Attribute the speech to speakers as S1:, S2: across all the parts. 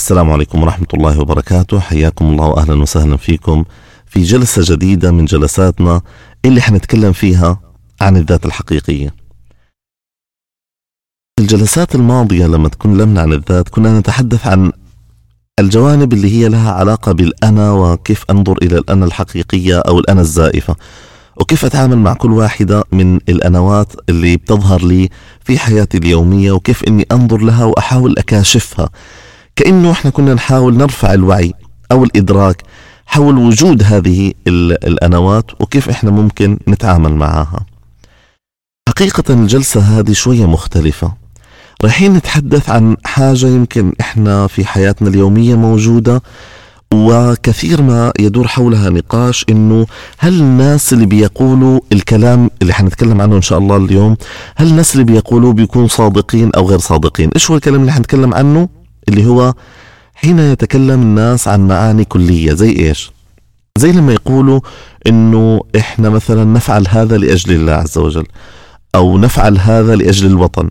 S1: السلام عليكم ورحمة الله وبركاته. حياكم الله وأهلا وسهلا فيكم في جلسة جديدة من جلساتنا اللي حنتكلم فيها عن الذات الحقيقية. في الجلسات الماضية لما تكلمنا عن الذات كنا نتحدث عن الجوانب اللي هي لها علاقة بالأنا وكيف أنظر إلى الأنا الحقيقية أو الأنا الزائفة وكيف أتعامل مع كل واحدة من الأنوات اللي بتظهر لي في حياتي اليومية وكيف أني أنظر لها وأحاول أكاشفها. كأنه إحنا كنا نحاول نرفع الوعي أو الإدراك حول وجود هذه الأنوات وكيف إحنا ممكن نتعامل معها. حقيقة الجلسة هذه شوية مختلفة. رايحين نتحدث عن حاجة يمكن إحنا في حياتنا اليومية موجودة وكثير ما يدور حولها نقاش إنه هل الناس اللي بيقولوا الكلام اللي حنتكلم عنه إن شاء الله اليوم هل الناس اللي بيقولوا بيكونوا صادقين أو غير صادقين؟ إيش هو الكلام اللي حنتكلم عنه؟ اللي هو حين يتكلم الناس عن معاني كلية زي إيش؟ زي لما يقولوا إنه إحنا مثلا نفعل هذا لأجل الله عز وجل أو نفعل هذا لأجل الوطن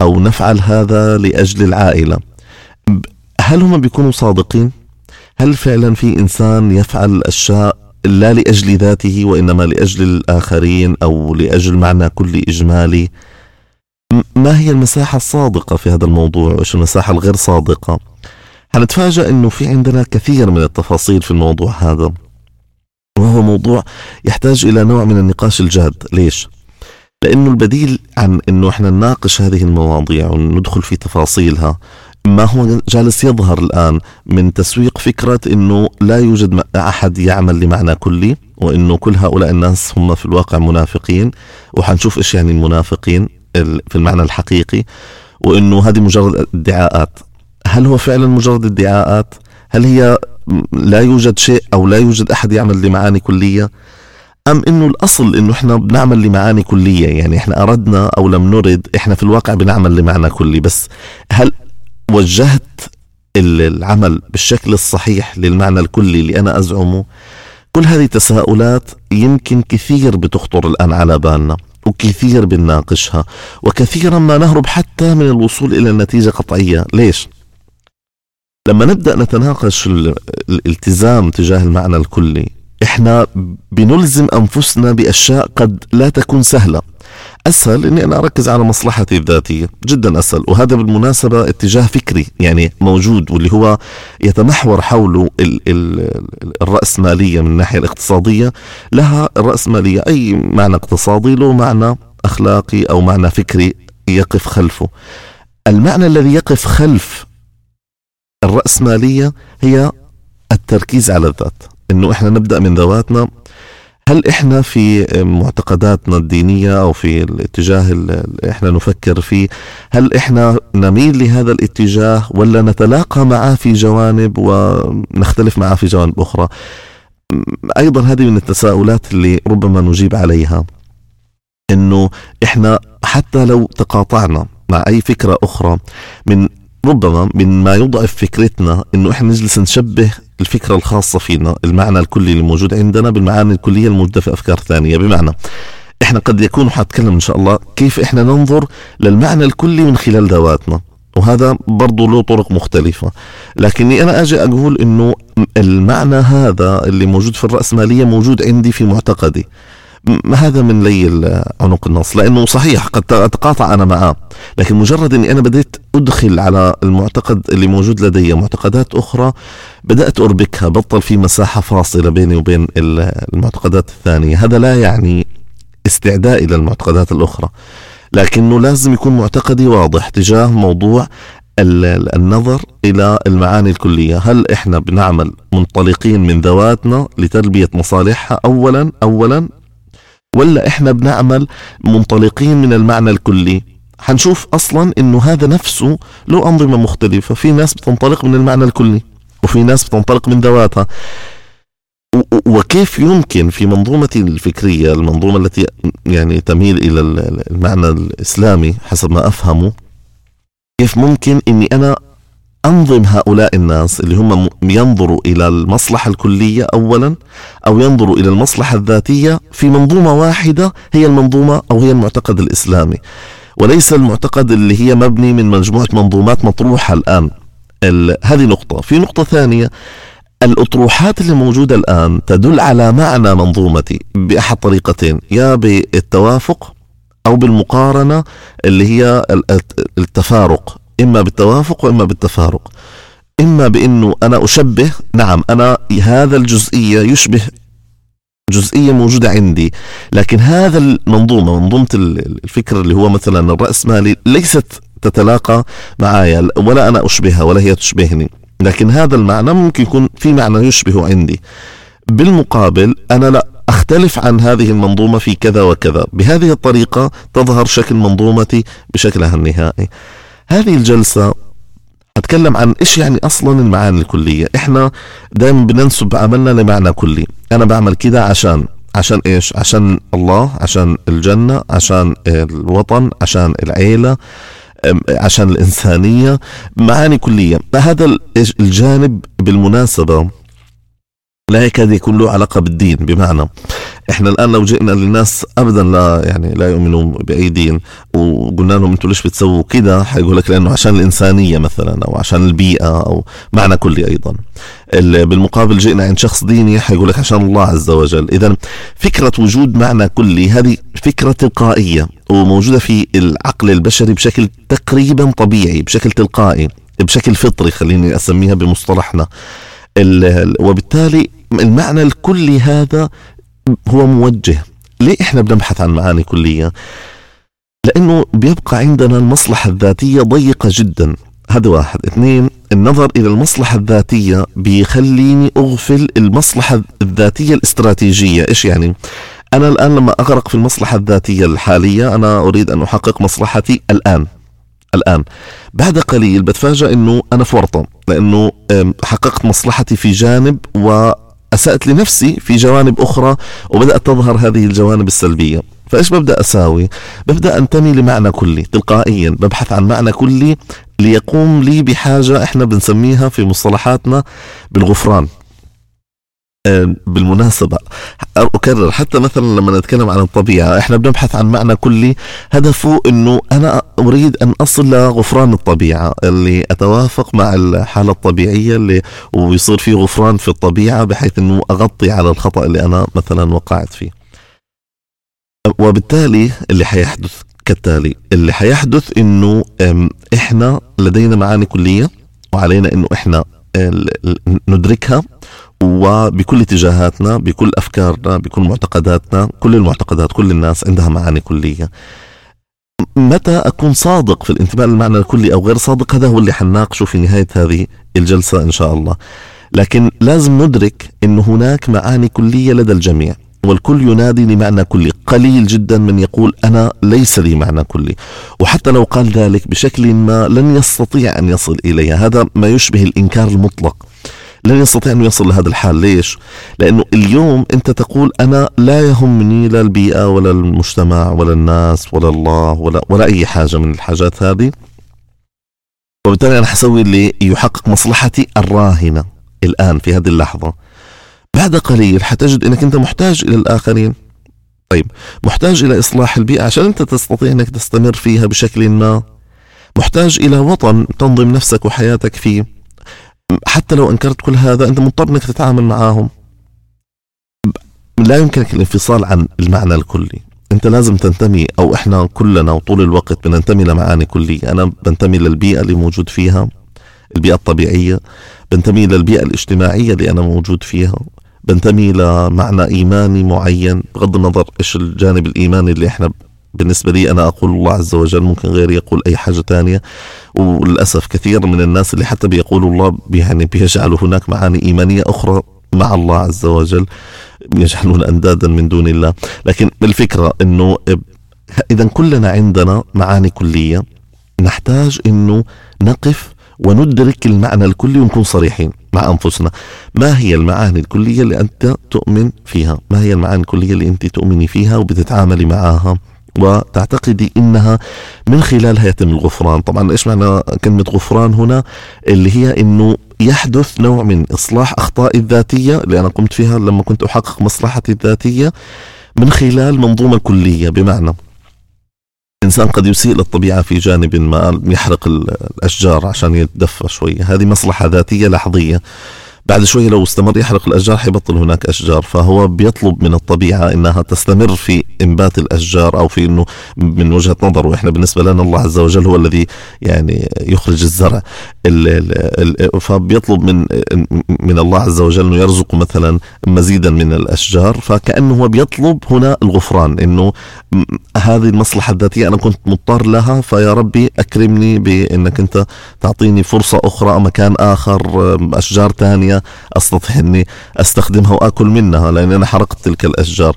S1: أو نفعل هذا لأجل العائلة. هل هم بيكونوا صادقين؟ هل فعلا في إنسان يفعل أشياء لا لأجل ذاته وإنما لأجل الآخرين أو لأجل معنى كلي إجمالي؟ ما هي المساحة الصادقة في هذا الموضوع؟ وإيش المساحة الغير صادقة؟ حنتفاجأ أنه في عندنا كثير من التفاصيل في الموضوع هذا. وهو موضوع يحتاج إلى نوع من النقاش الجاد. ليش؟ لأنه البديل عن أنه إحنا نناقش هذه المواضيع وندخل في تفاصيلها ما هو جالس يظهر الآن من تسويق فكرة أنه لا يوجد أحد يعمل لمعنى كلي وأنه كل هؤلاء الناس هم في الواقع منافقين وحنشوف إيش يعني المنافقين. في المعنى الحقيقي وأنه هذه مجرد ادعاءات هل هو فعلا مجرد ادعاءات هل هي لا يوجد شيء أو لا يوجد أحد يعمل لمعاني كلية؟ أم أنه الأصل أنه إحنا بنعمل لمعاني كلية؟ يعني إحنا أردنا أو لم نرد إحنا في الواقع بنعمل لمعنى كلي. بس هل وجهت العمل بالشكل الصحيح للمعنى الكلي اللي أنا أزعمه؟ كل هذه تساؤلات يمكن كثير بتخطر الآن على بالنا. وكثير بنناقشها وكثيرا ما نهرب حتى من الوصول إلى النتيجة قطعية ليش؟ لما نبدأ نتناقش الالتزام تجاه المعنى الكلي إحنا بنلزم أنفسنا بأشياء قد لا تكون سهلة أسهل إني أنا أركز على مصلحتي الذاتيه جدا أسهل وهذا بالمناسبة اتجاه فكري يعني موجود واللي هو يتمحور حوله ال ال الراسماليه من الناحية الاقتصادية لها الراسماليه أي معنى اقتصادي له معنى أخلاقي أو معنى فكري يقف خلفه. المعنى الذي يقف خلف الراسماليه هي التركيز على الذات إنه إحنا نبدأ من ذواتنا هل إحنا في معتقداتنا الدينية أو في الاتجاه اللي إحنا نفكر فيه هل إحنا نميل لهذا الاتجاه ولا نتلاقى معه في جوانب ونختلف معه في جوانب أخرى؟ أيضا هذه من التساؤلات اللي ربما نجيب عليها إنه إحنا حتى لو تقاطعنا مع أي فكرة أخرى من ربما من ما يضعف فكرتنا إنه إحنا نجلس نشبه الفكرة الخاصة فينا المعنى الكلي اللي موجود عندنا بالمعاني الكلية الموجودة في أفكار ثانية. بمعنى إحنا قد يكون حاتكلم إن شاء الله كيف إحنا ننظر للمعنى الكلي من خلال ذواتنا وهذا برضه له طرق مختلفة. لكني أنا أجي أقول أنه المعنى هذا اللي موجود في الرأسمالية موجود عندي في معتقدي. هذا من لي عنق النص لأنه صحيح قد أتقاطع أنا معاه لكن مجرد إني أنا بديت أدخل على المعتقد اللي موجود لدي معتقدات أخرى بدأت أربكها بطل في مساحة فاصلة بيني وبين المعتقدات الثانية. هذا لا يعني استعداء إلى المعتقدات الأخرى لكنه لازم يكون معتقدي واضح تجاه موضوع النظر إلى المعاني الكلية. هل إحنا بنعمل منطلقين من ذواتنا لتلبية مصالحها؟ اولا اولا ولا إحنا بنعمل منطلقين من المعنى الكلي؟ حنشوف أصلا إنه هذا نفسه له أنظمة مختلفة. في ناس بتنطلق من المعنى الكلي وفي ناس بتنطلق من ذواتها. وكيف يمكن في منظومتي الفكرية المنظومة التي يعني تميل إلى المعنى الإسلامي حسب ما أفهمه كيف ممكن إني أنا أنظم هؤلاء الناس اللي هم ينظروا إلى المصلحة الكلية أولا أو ينظروا إلى المصلحة الذاتية في منظومة واحدة هي المنظومة أو هي المعتقد الإسلامي. وليس المعتقد اللي هي مبني من مجموعة منظومات مطروحة الآن. هذه نقطة. في نقطة ثانية الأطروحات اللي موجودة الآن تدل على معنى منظومتي بأحد طريقتين يا بالتوافق أو بالمقارنة اللي هي التفارق. إما بالتوافق وإما بالتفارق. إما بأنه أنا أشبه نعم أنا هذا الجزئية يشبه جزئية موجودة عندي لكن هذا المنظومة منظومة الفكر اللي هو مثلا الرأسمالي ليست تتلاقى معايا ولا أنا أشبهها ولا هي تشبهني. لكن هذا المعنى ممكن يكون في معنى يشبه عندي. بالمقابل أنا لا أختلف عن هذه المنظومة في كذا وكذا. بهذه الطريقة تظهر شكل منظومتي بشكلها النهائي. هذه الجلسة أتكلم عن إيش يعني أصلا المعاني الكلية. إحنا دائما بننسب عملنا لمعنى كلي. أنا بعمل كده عشان عشان إيش؟ عشان الله عشان الجنة عشان الوطن عشان العيلة عشان الإنسانية. معاني كلية. هذا الجانب بالمناسبة. لا يكاد يكون له علاقة بالدين بمعنى إحنا الآن لو جئنا للناس ابدا لا يعني لا يؤمنوا باي دين وقلنا لهم أنتم ليش بتسووا كده؟ حيقول لك لأنه عشان الإنسانية مثلا أو عشان البيئة أو معنى كلي أيضا. بالمقابل جئنا عند شخص ديني حيقول لك عشان الله عز وجل. اذا فكرة وجود معنى كلي هذه فكرة تلقائية وموجودة في العقل البشري بشكل تقريبا طبيعي بشكل تلقائي بشكل فطري خليني أسميها بمصطلحنا. وبالتالي المعنى الكلي هذا هو موجه. ليه إحنا بنبحث عن معاني كلية؟ لأنه بيبقى عندنا المصلحة الذاتية ضيقة جدا. هذا واحد. اثنين النظر إلى المصلحة الذاتية بيخليني أغفل المصلحة الذاتية الاستراتيجية. إيش يعني؟ أنا الآن لما أغرق في المصلحة الذاتية الحالية أنا أريد أن أحقق مصلحتي الآن. الآن. بعد قليل بتفاجأ أنه أنا في ورطة لأنه حققت مصلحتي في جانب وأسأت لنفسي في جوانب أخرى وبدأت تظهر هذه الجوانب السلبية. فإيش ببدأ أساوي؟ ببدأ أنتمي لمعنى كلي تلقائيا ببحث عن معنى كلي ليقوم لي بحاجة إحنا بنسميها في مصطلحاتنا بالغفران. بالمناسبة أكرر حتى مثلا لما نتكلم عن الطبيعة إحنا بنبحث عن معنى كلي هدفه أنه أنا أريد أن أصل لغفران الطبيعة اللي أتوافق مع الحالة الطبيعية اللي ويصير في غفران في الطبيعة بحيث أنه أغطي على الخطأ اللي أنا مثلا وقعت فيه. وبالتالي اللي حيحدث كالتالي اللي حيحدث أنه إحنا لدينا معاني كلية وعلينا أنه إحنا ندركها وبكل اتجاهاتنا بكل أفكارنا بكل معتقداتنا كل المعتقدات كل الناس عندها معاني كلية. متى أكون صادق في الانتماء للمعنى الكلي أو غير صادق؟ هذا هو اللي حنناقشه في نهاية هذه الجلسة إن شاء الله. لكن لازم ندرك إن هناك معاني كلية لدى الجميع والكل ينادي لمعنى كلي. قليل جدا من يقول أنا ليس لي معنى كلي. وحتى لو قال ذلك بشكل ما لن يستطيع أن يصل إليها. هذا ما يشبه الإنكار المطلق. لن يستطيع أن يصل لهذا الحال. ليش؟ لأنه اليوم أنت تقول أنا لا يهمني لا البيئة ولا المجتمع ولا الناس ولا الله ولا, ولا أي حاجة من الحاجات هذه. وبالتالي أنا حسوي اللي يحقق مصلحتي الراهنة الآن في هذه اللحظة. بعد قليل حتجد أنك أنت محتاج إلى الآخرين. طيب محتاج إلى إصلاح البيئة عشان أنت تستطيع أنك تستمر فيها بشكل ما. محتاج إلى وطن تنظم نفسك وحياتك فيه. حتى لو انكرت كل هذا انت مضطر انك تتعامل معاهم. لا يمكنك الانفصال عن المعنى الكلي. انت لازم تنتمي أو إحنا كلنا وطول الوقت بننتمي لمعاني كلية. أنا بنتمي للبيئة اللي موجود فيها البيئة الطبيعية. بنتمي للبيئة الاجتماعية اللي أنا موجود فيها. بنتمي لمعنى إيماني معين بغض النظر إيش الجانب الإيماني اللي إحنا بالنسبة لي أنا أقول الله عز وجل ممكن غيري يقول أي حاجة تانية. وللأسف كثير من الناس اللي حتى بيقولوا الله يعني بيجعلوا هناك معاني إيمانية أخرى مع الله عز وجل يجعلون أندادا من دون الله. لكن الفكرة أنه إذا كلنا عندنا معاني كلية نحتاج أنه نقف وندرك المعنى الكلي ونكون صريحين مع أنفسنا. ما هي المعاني الكلية اللي أنت تؤمن فيها؟ ما هي المعاني الكلية اللي أنت تؤمني فيها وبتتعاملي معها وتعتقدي إنها من خلالها يتم الغفران. طبعا إيش معنى كلمة غفران هنا؟ اللي هي إنه يحدث نوع من إصلاح أخطائي الذاتية اللي أنا قمت فيها لما كنت أحقق مصلحتي الذاتية من خلال منظومة كلية. بمعنى الإنسان قد يسيء للطبيعة في جانب ما يحرق الأشجار عشان يتدفى شوية. هذه مصلحة ذاتية لحظية. بعد شوي لو استمر يحرق الأشجار حيبطل هناك أشجار فهو بيطلب من الطبيعة إنها تستمر في إنبات الأشجار أو في إنه من وجهة نظره. وإحنا بالنسبة لنا الله عز وجل هو الذي يعني يخرج الزرع. فبيطلب من من الله عز وجل إنه يرزق مثلا مزيدا من الأشجار فكأنه هو بيطلب هنا الغفران إنه هذه المصلحة الذاتية أنا كنت مضطر لها فيا ربي أكرمني بإنك أنت تعطيني فرصة أخرى مكان آخر أشجار ثانية أستطيع أني أستخدمها وآكل منها لأن أنا حرقت تلك الأشجار.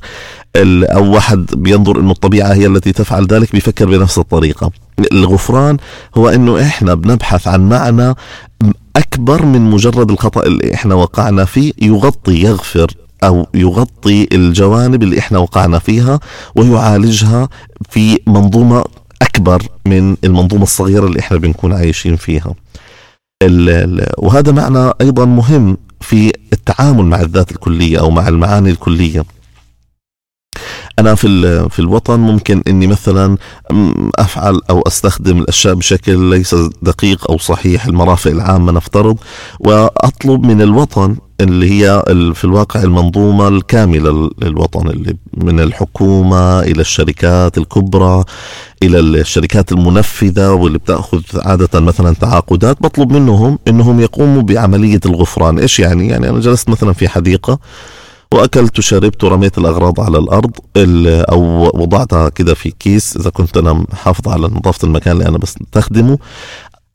S1: أو واحد بينظر إنه الطبيعة هي التي تفعل ذلك بيفكر بنفس الطريقة. الغفران هو إنه إحنا بنبحث عن معنى أكبر من مجرد الخطأ اللي إحنا وقعنا فيه يغطي يغفر أو يغطي الجوانب اللي إحنا وقعنا فيها ويعالجها في منظومة أكبر من المنظومة الصغيرة اللي إحنا بنكون عايشين فيها. وهذا معنى أيضا مهم في التعامل مع الذات الكلية أو مع المعاني الكلية. أنا في في الوطن ممكن إني مثلا أفعل أو أستخدم الأشياء بشكل ليس دقيق أو صحيح المرافق العامة نفترض وأطلب من الوطن اللي هي في الواقع المنظومة الكاملة للوطن اللي من الحكومة إلى الشركات الكبرى إلى الشركات المنفذة واللي بتأخذ عادة مثلا تعاقدات بطلب منهم أنهم يقوموا بعملية الغفران إيش يعني؟ يعني أنا جلست مثلا في حديقة وأكلت وشربت ورميت الأغراض على الأرض أو وضعتها كده في كيس إذا كنت أنا محافظ على نظافة المكان اللي أنا بستخدمه.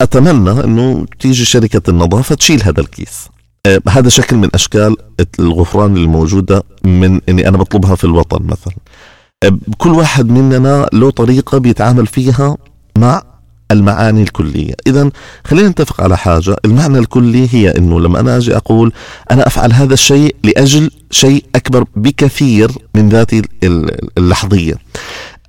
S1: أتمنى إنه تيجي شركة النظافة تشيل هذا الكيس. آه، هذا شكل من أشكال الغفران الموجودة من إني أنا بطلبها في الوطن مثلا. آه، كل واحد مننا له طريقة بيتعامل فيها مع المعاني الكلية. إذا خلينا نتفق على حاجة. المعنى الكلي هي أنه لما أنا أجي أقول أنا أفعل هذا الشيء لأجل شيء أكبر بكثير من ذاتي اللحظية.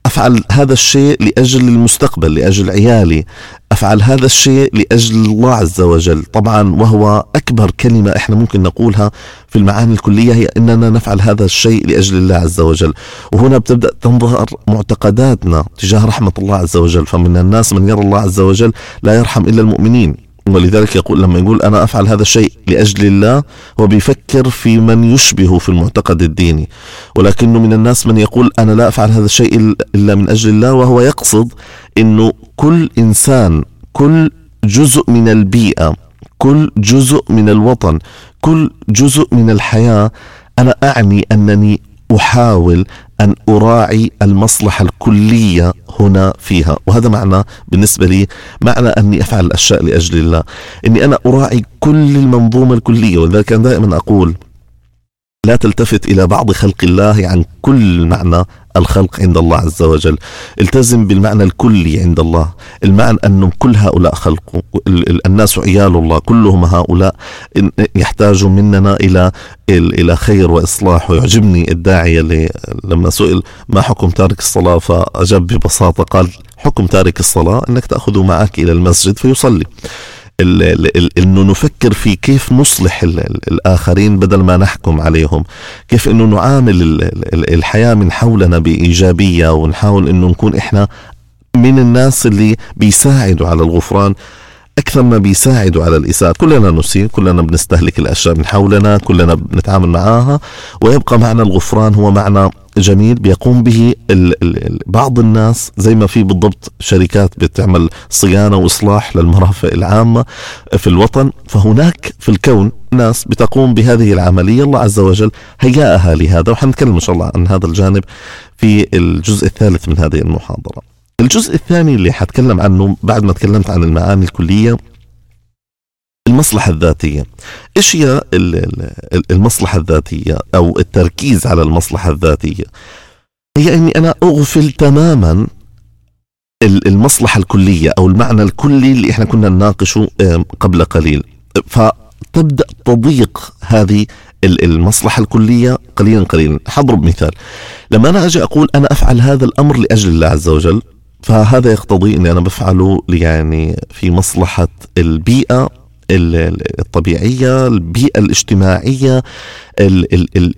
S1: أفعل هذا الشيء لأجل المستقبل لأجل عيالي. أفعل هذا الشيء لأجل الله عز وجل. طبعا وهو أكبر كلمة إحنا ممكن نقولها في المعاني الكلية هي إننا نفعل هذا الشيء لأجل الله عز وجل. وهنا بتبدأ تنظهر معتقداتنا تجاه رحمة الله عز وجل. فمن الناس من يرى الله عز وجل لا يرحم إلا المؤمنين. ولذلك يقول لما يقول أنا أفعل هذا الشيء لأجل الله هو بيفكر في من يشبه في المعتقد الديني. ولكنه من الناس من يقول أنا لا أفعل هذا الشيء إلا من أجل الله وهو يقصد أنه كل إنسان كل جزء من البيئة كل جزء من الوطن كل جزء من الحياة أنا أعني أنني أحاول أن أراعي المصلحة الكلية هنا فيها. وهذا معنى بالنسبة لي معنى أني أفعل الأشياء لأجل الله. إني أنا أراعي كل المنظومة الكلية. ولذلك أنا دائما أقول لا تلتفت إلى بعض خلق الله عن كل معنى الخلق عند الله عز وجل. التزم بالمعنى الكلي عند الله. المعنى أن كل هؤلاء خلق الناس عيال الله كلهم هؤلاء يحتاجوا مننا إلى إلى خير وإصلاح. ويعجبني الداعية اللي لما سئل ما حكم تارك الصلاة فأجاب ببساطة قال حكم تارك الصلاة أنك تأخذه معك إلى المسجد فيصلي. إنه نفكر في كيف نصلح الآخرين بدل ما نحكم عليهم. كيف إنه نعامل الحياة من حولنا بإيجابية ونحاول إنه نكون إحنا من الناس اللي بيساعدوا على الغفران. أكثر ما بيساعدوا على الإساءة. كلنا نسيء كلنا بنستهلك الأشياء من حولنا كلنا بنتعامل معاها ويبقى معنى الغفران هو معنى جميل بيقوم به ال ال بعض الناس زي ما في بالضبط شركات بتعمل صيانة وإصلاح للمرافق العامة في الوطن. فهناك في الكون ناس بتقوم بهذه العملية. الله عز وجل هيأها لهذا. وحنتكلم إن شاء الله عن هذا الجانب في الجزء الثالث من هذه المحاضرة. الجزء الثاني اللي حتكلم عنه بعد ما تكلمت عن المعاني الكلية المصلحة الذاتية. إيش هي المصلحة الذاتية أو التركيز على المصلحة الذاتية؟ هي أني أنا أغفل تماما المصلحة الكلية أو المعنى الكلي اللي إحنا كنا نناقشه قبل قليل. فتبدأ تضيق هذه المصلحة الكلية قليلا قليلا. حضرب مثال لما أنا أجي أقول أنا أفعل هذا الأمر لأجل الله عز وجل فهذا يقتضي أني أنا بفعله يعني في مصلحة البيئة الطبيعية البيئة الاجتماعية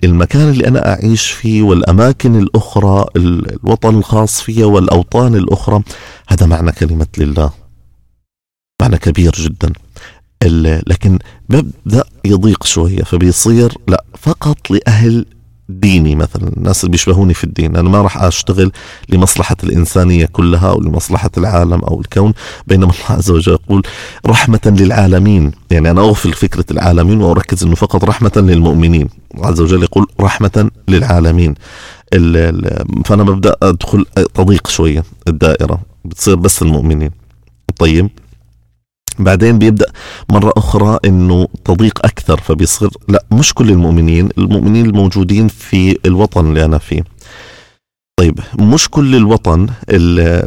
S1: المكان اللي أنا أعيش فيه والأماكن الأخرى الوطن الخاص فيها والأوطان الأخرى. هذا معنى كلمة لله. معنى كبير جدا. لكن ببدأ يضيق شوية فبيصير لا فقط لأهل ديني مثلا الناس اللي بيشبهوني في الدين أنا ما راح أشتغل لمصلحة الإنسانية كلها أو لمصلحة العالم أو الكون بينما الله عز وجل يقول رحمة للعالمين. يعني أنا أغفل فكرة العالمين وأركز أنه فقط رحمة للمؤمنين. عز وجل يقول رحمة للعالمين. فأنا ببدأ أدخل تضيق شوية الدائرة بتصير بس المؤمنين. طيب بعدين بيبدأ مرة أخرى إنه تضيق أكثر فبيصير لا مش كل المؤمنين المؤمنين الموجودين في الوطن اللي أنا فيه. طيب مش كل الوطن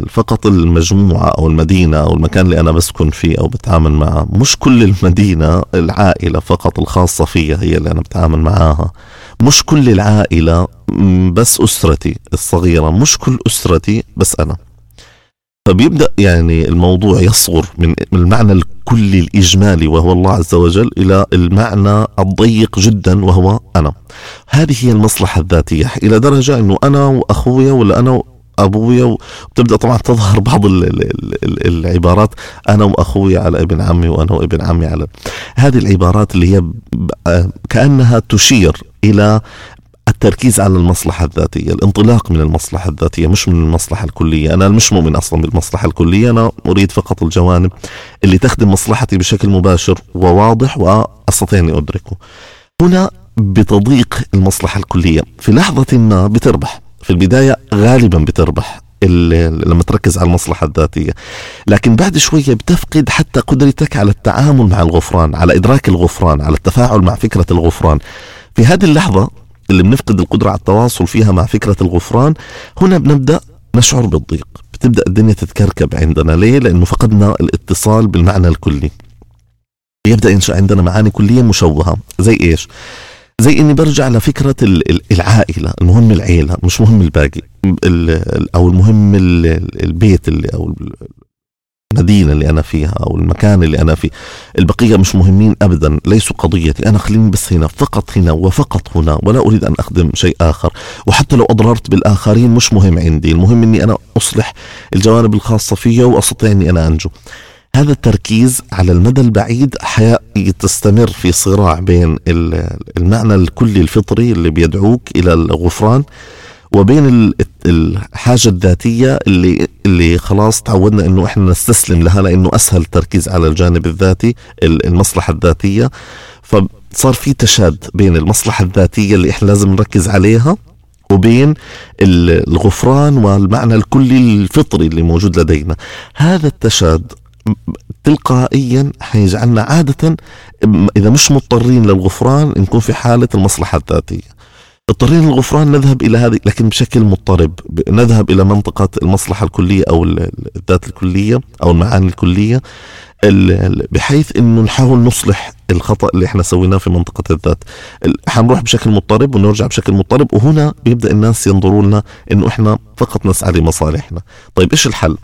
S1: فقط المجموعة أو المدينة أو المكان اللي أنا بسكن فيه أو بتعامل معه مش كل المدينة العائلة فقط الخاصة فيها هي اللي أنا بتعامل معاها. مش كل العائلة بس أسرتي الصغيرة مش كل أسرتي بس أنا. فبيبدا يعني الموضوع يصغر من المعنى الكلي الإجمالي وهو الله عز وجل إلى المعنى الضيق جدا وهو أنا. هذه هي المصلحة الذاتية إلى درجة إنه أنا وأخويا ولا أنا ابويا وبتبدأ طبعا تظهر بعض العبارات أنا واخوي على ابن عمي وأنا وابن عمي على هذه العبارات اللي هي كأنها تشير إلى التركيز على المصلحة الذاتية الانطلاق من المصلحة الذاتية مش من المصلحة الكلية. أنا مش مؤمن أصلا بالمصلحة الكلية أنا أريد فقط الجوانب اللي تخدم مصلحتي بشكل مباشر وواضح وأستطيع أني أدركه. هنا بتضيق المصلحة الكلية. في لحظة ما بتربح. في البداية غالبا بتربح لما تركز على المصلحة الذاتية. لكن بعد شوية بتفقد حتى قدرتك على التعامل مع الغفران على إدراك الغفران على التفاعل مع فكرة الغفران. في هذه اللحظة اللي بنفقد القدرة على التواصل فيها مع فكرة الغفران. هنا بنبدأ نشعر بالضيق. بتبدأ الدنيا تتكركب عندنا. ليه؟ لأنه فقدنا الاتصال بالمعنى الكلي. يبدأ ينشأ عندنا معاني كلية مشوهة. زي إيش؟ زي إني برجع لفكرة العائلة. المهم العيلة مش مهم الباقي. أو المهم البيت اللي أو المدينة اللي أنا فيها أو المكان اللي أنا فيه. البقية مش مهمين أبدا ليسوا قضيتي. أنا خليني بس هنا فقط هنا وفقط هنا ولا أريد أن أخدم شيء آخر. وحتى لو أضررت بالآخرين مش مهم عندي. المهم أني أنا أصلح الجوانب الخاصة فيا وأستطيع أني أنا أنجو. هذا التركيز على المدى البعيد تستمر في صراع بين المعنى الكلي الفطري اللي بيدعوك إلى الغفران وبين الحاجة الذاتية اللي اللي خلاص تعودنا إنه إحنا نستسلم لها لإنه أسهل التركيز على الجانب الذاتي المصلحة الذاتية. فصار في تشاد بين المصلحة الذاتية اللي إحنا لازم نركز عليها وبين الغفران والمعنى الكلي الفطري اللي موجود لدينا. هذا التشاد تلقائيا حيجعلنا عادة إذا مش مضطرين للغفران نكون في حالة المصلحة الذاتية. اضطرينا للغفران نذهب إلى هذه لكن بشكل مضطرب. نذهب إلى منطقة المصلحة الكلية أو الذات الكلية أو المعاني الكلية بحيث إنه نحاول نصلح الخطأ اللي إحنا سويناه في منطقة الذات. حنروح بشكل مضطرب ونرجع بشكل مضطرب وهنا بيبدأ الناس ينظروا لنا إنه إحنا فقط نسعى لمصالحنا. طيب إيش الحل؟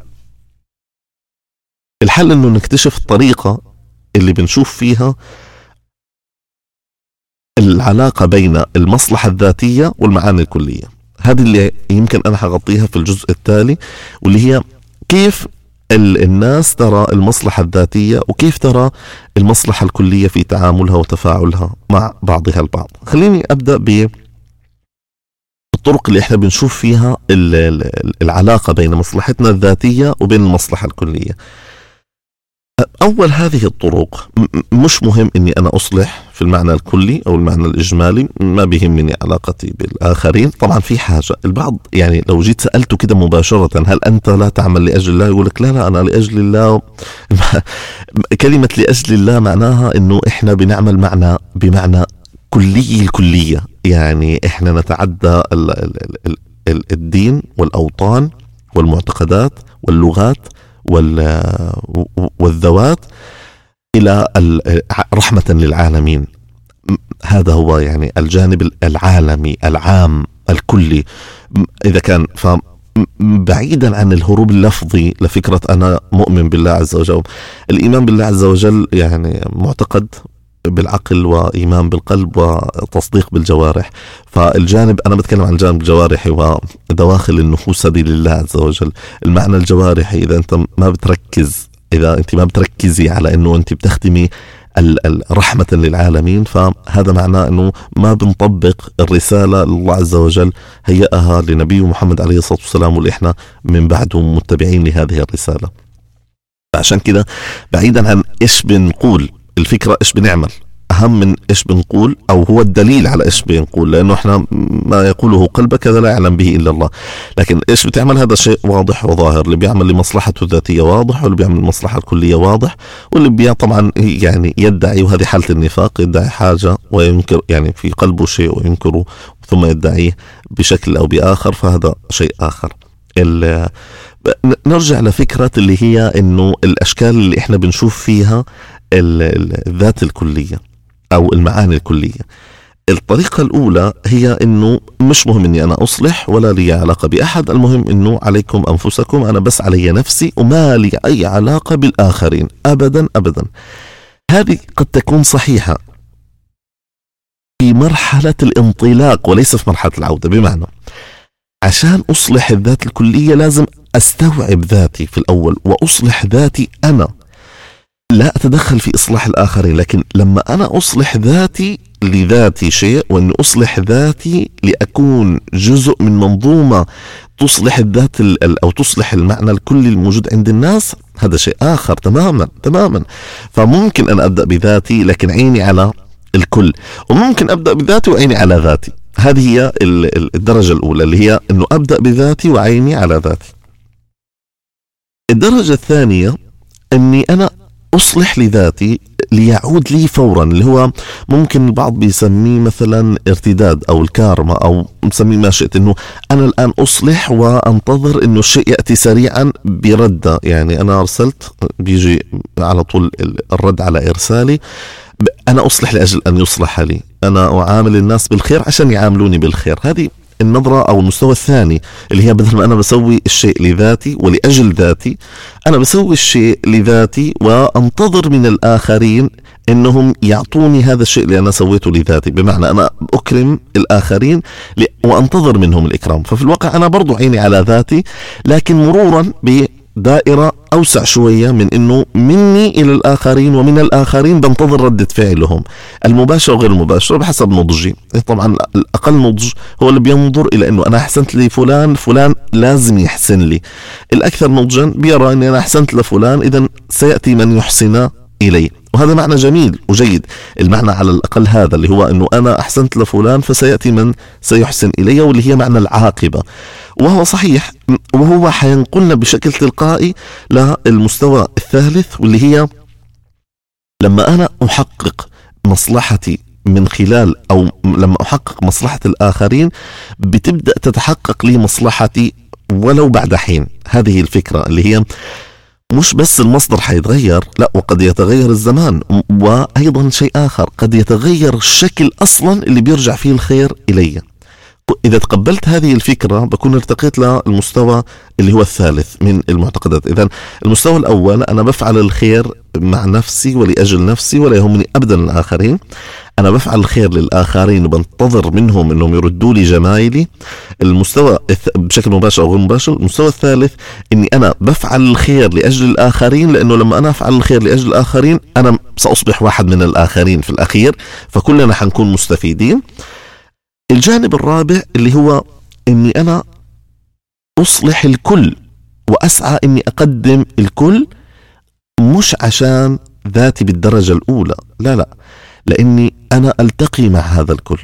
S1: الحل إنه نكتشف الطريقة اللي بنشوف فيها العلاقة بين المصلحة الذاتية والمعاني الكلية. هذه اللي يمكن أنا حغطيها في الجزء التالي واللي هي كيف الناس ترى المصلحة الذاتية وكيف ترى المصلحة الكلية في تعاملها وتفاعلها مع بعضها البعض. خليني أبدأ ب الطرق اللي إحنا بنشوف فيها العلاقة بين مصلحتنا الذاتية وبين المصلحة الكلية. أول هذه الطرق مش مهم أني أنا أصلح في المعنى الكلي أو المعنى الإجمالي ما بيهمني علاقتي بالآخرين. طبعا في حاجة البعض يعني لو جيت سألته كده مباشرة هل أنت لا تعمل لأجل الله؟ يقول لك لا لا أنا لأجل الله. كلمة لأجل الله معناها أنه إحنا بنعمل معنى بمعنى كلي الكلية. يعني إحنا نتعدى الدين والأوطان والمعتقدات واللغات والذوات إلى رحمة للعالمين. هذا هو يعني الجانب العالمي العام الكلي. إذا كان ف بعيدا عن الهروب اللفظي لفكرة أنا مؤمن بالله عز وجل. الإيمان بالله عز وجل يعني معتقد بالعقل وإيمان بالقلب وتصديق بالجوارح. فالجانب أنا بتكلم عن الجانب الجوارحي ودواخل النفوس هذه لله عز وجل. المعنى الجوارحي إذا أنت ما بتركز إذا أنت ما بتركزي على أنه أنت بتخدمي رحمة للعالمين فهذا معناه أنه ما بنطبق الرسالة لله عز وجل هيئها لنبيه محمد عليه الصلاة والسلام واللي إحنا من بعده متبعين لهذه الرسالة. عشان كده بعيدا عن إيش بنقول. الفكرة إيش بنعمل؟ أهم من إيش بنقول أو هو الدليل على إيش بنقول لأنه إحنا ما يقوله قلبك هذا لا يعلم به إلا الله. لكن إيش بتعمل؟ هذا شيء واضح وظاهر. اللي بيعمل لمصلحته الذاتية واضح واللي بيعمل لمصلحة الكلية واضح واللي بي طبعا يعني يدعي وهذه حالة النفاق يدعي حاجة وينكر يعني في قلبه شيء وينكره ثم يدعيه بشكل أو بآخر فهذا شيء آخر. نرجع لفكرة اللي هي إنه الأشكال اللي إحنا بنشوف فيها الذات الكلية أو المعاني الكلية. الطريقة الأولى هي أنه مش مهم أني أنا أصلح ولا لي علاقة بأحد المهم أنه عليكم أنفسكم أنا بس علي نفسي وما لي أي علاقة بالآخرين. أبدا أبدا. هذه قد تكون صحيحة في مرحلة الانطلاق وليس في مرحلة العودة. بمعنى عشان أصلح الذات الكلية لازم أستوعب ذاتي في الأول وأصلح ذاتي أنا. لا أتدخل في إصلاح الآخرين لكن لما أنا أصلح ذاتي لذاتي شيء وأني أصلح ذاتي لأكون جزء من منظومة تصلح الذات أو تصلح المعنى الكلي الموجود عند الناس هذا شيء آخر تماما تماما. فممكن أن أبدأ بذاتي لكن عيني على الكل. وممكن أبدأ بذاتي وعيني على ذاتي. هذه هي الدرجة الأولى اللي هي أنه أبدأ بذاتي وعيني على ذاتي. الدرجة الثانية أني أنا أصلح لذاتي ليعود لي فورا اللي هو ممكن البعض بيسميه مثلا ارتداد أو الكارما أو نسميه ما شئت أنه أنا الآن أصلح وأنتظر أنه الشيء يأتي سريعا بردة يعني أنا أرسلت بيجي على طول الرد على إرسالي أنا أصلح لأجل أن يصلح لي. أنا أعامل الناس بالخير عشان يعاملوني بالخير. هذه النظرة أو المستوى الثاني اللي هي بدل ما أنا بسوي الشيء لذاتي ولأجل ذاتي أنا بسوي الشيء لذاتي وأنتظر من الآخرين إنهم يعطوني هذا الشيء اللي أنا سويته لذاتي. بمعنى أنا أكرم الآخرين وأنتظر منهم الإكرام. ففي الواقع أنا برضو عيني على ذاتي لكن مرورا دائرة أوسع شوية من أنه مني إلى الآخرين ومن الآخرين بنتظر ردة فعلهم. المباشر وغير المباشر بحسب نضجي. طبعا الأقل نضج هو اللي بينظر إلى أنه أنا أحسنت لفلان فلان لازم يحسن لي. الأكثر نضجا بيرى أني أنا أحسنت لفلان إذا سيأتي من يحسن إلي. وهذا معنى جميل وجيد. المعنى على الأقل هذا اللي هو أنه أنا أحسنت لفلان فسيأتي من سيحسن إلي واللي هي معنى العاقبة. وهو صحيح. وهو حينقلنا بشكل تلقائي للمستوى الثالث واللي هي لما أنا أحقق مصلحتي من خلال أو لما أحقق مصلحة الآخرين بتبدأ تتحقق لي مصلحتي ولو بعد حين. هذه الفكرة اللي هي مش بس المصدر حيتغير لا وقد يتغير الزمان وأيضا شيء آخر قد يتغير الشكل أصلا اللي بيرجع فيه الخير إلي. إذا تقبلت هذه الفكرة بكون ارتقيت للمستوى اللي هو الثالث من المعتقدات. إذا المستوى الأول أنا بفعل الخير مع نفسي ولأجل نفسي ولا يهمني أبدا الآخرين. أنا بفعل الخير للآخرين وبنتظر منهم أنهم يردوا لي جمايلي. المستوى بشكل مباشر أو غير مباشر المستوى الثالث أني أنا بفعل الخير لأجل الآخرين لأنه لما أنا أفعل الخير لأجل الآخرين أنا سأصبح واحد من الآخرين في الأخير فكلنا حنكون مستفيدين. الجانب الرابع اللي هو إني أنا أصلح الكل وأسعى إني أقدم الكل مش عشان ذاتي بالدرجة الأولى لا لا لأني أنا ألتقي مع هذا الكل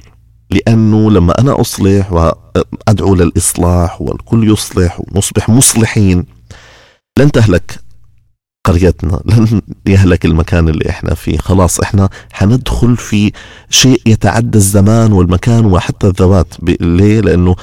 S1: لأنه لما أنا أصلح وأدعو للإصلاح والكل يصلح ونصبح مصلحين لن تهلك. قريتنا لن يهلك المكان اللي إحنا فيه. خلاص إحنا حندخل في شيء يتعدى الزمان والمكان وحتى الذوات ليه؟ لأنه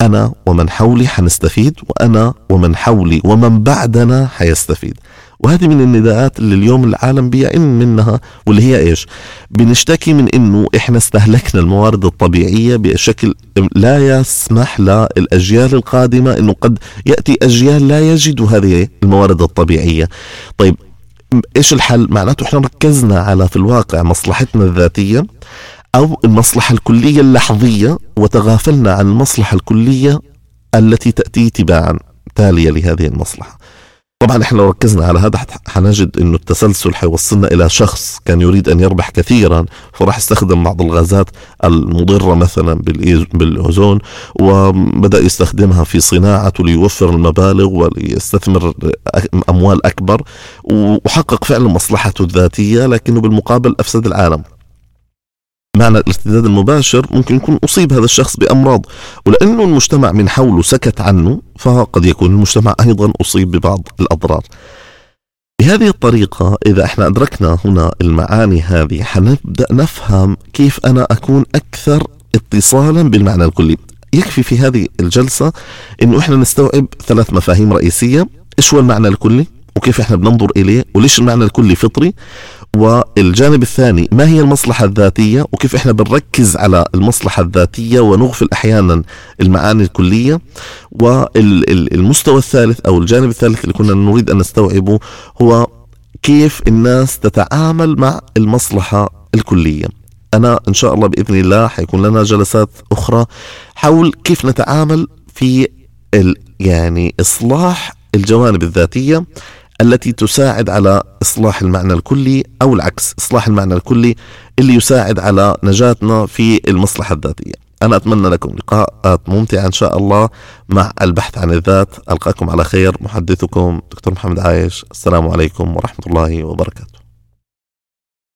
S1: أنا ومن حولي حنستفيد وأنا ومن حولي ومن بعدنا حيستفيد. وهذه من النداءات اللي اليوم العالم بيئن منها واللي هي إيش؟ بنشتكي من إنه إحنا استهلكنا الموارد الطبيعية بشكل لا يسمح للأجيال القادمة إنه قد يأتي أجيال لا يجدوا هذه الموارد الطبيعية. طيب إيش الحل؟ معناته إحنا ركزنا على في الواقع مصلحتنا الذاتية أو المصلحة الكلية اللحظية وتغافلنا عن المصلحة الكلية التي تأتي تباعا تالية لهذه المصلحة. طبعا إحنا لو ركزنا على هذا حنجد إنه التسلسل حيوصلنا إلى شخص كان يريد أن يربح كثيرا فراح يستخدم بعض الغازات المضرة مثلا بالأوزون وبدأ يستخدمها في صناعته ليوفر المبالغ وليستثمر أموال أكبر وحقق فعلا مصلحته الذاتية لكنه بالمقابل أفسد العالم. معنى الارتداد المباشر ممكن يكون أصيب هذا الشخص بأمراض ولأنه المجتمع من حوله سكت عنه فقد يكون المجتمع أيضا أصيب ببعض الأضرار. بهذه الطريقة إذا إحنا أدركنا هنا المعاني هذه حنبدأ نفهم كيف أنا أكون أكثر اتصالا بالمعنى الكلي. يكفي في هذه الجلسة أنه إحنا نستوعب ثلاث مفاهيم رئيسية. إيش هو المعنى الكلي؟ وكيف إحنا بننظر إليه؟ وليش المعنى الكلي فطري؟ والجانب الثاني ما هي المصلحة الذاتية؟ وكيف إحنا بنركز على المصلحة الذاتية ونغفل أحيانا المعاني الكلية؟ والمستوى الثالث أو الجانب الثالث اللي كنا نريد أن نستوعبه هو كيف الناس تتعامل مع المصلحة الكلية. أنا إن شاء الله بإذن الله حيكون لنا جلسات أخرى حول كيف نتعامل في يعني إصلاح الجوانب الذاتية التي تساعد على إصلاح المعنى الكلي أو العكس إصلاح المعنى الكلي اللي يساعد على نجاتنا في المصلحة الذاتية. أنا أتمنى لكم لقاءات ممتعة إن شاء الله مع البحث عن الذات. ألقاكم على خير. محدثكم دكتور محمد عايش. السلام عليكم ورحمة الله وبركاته.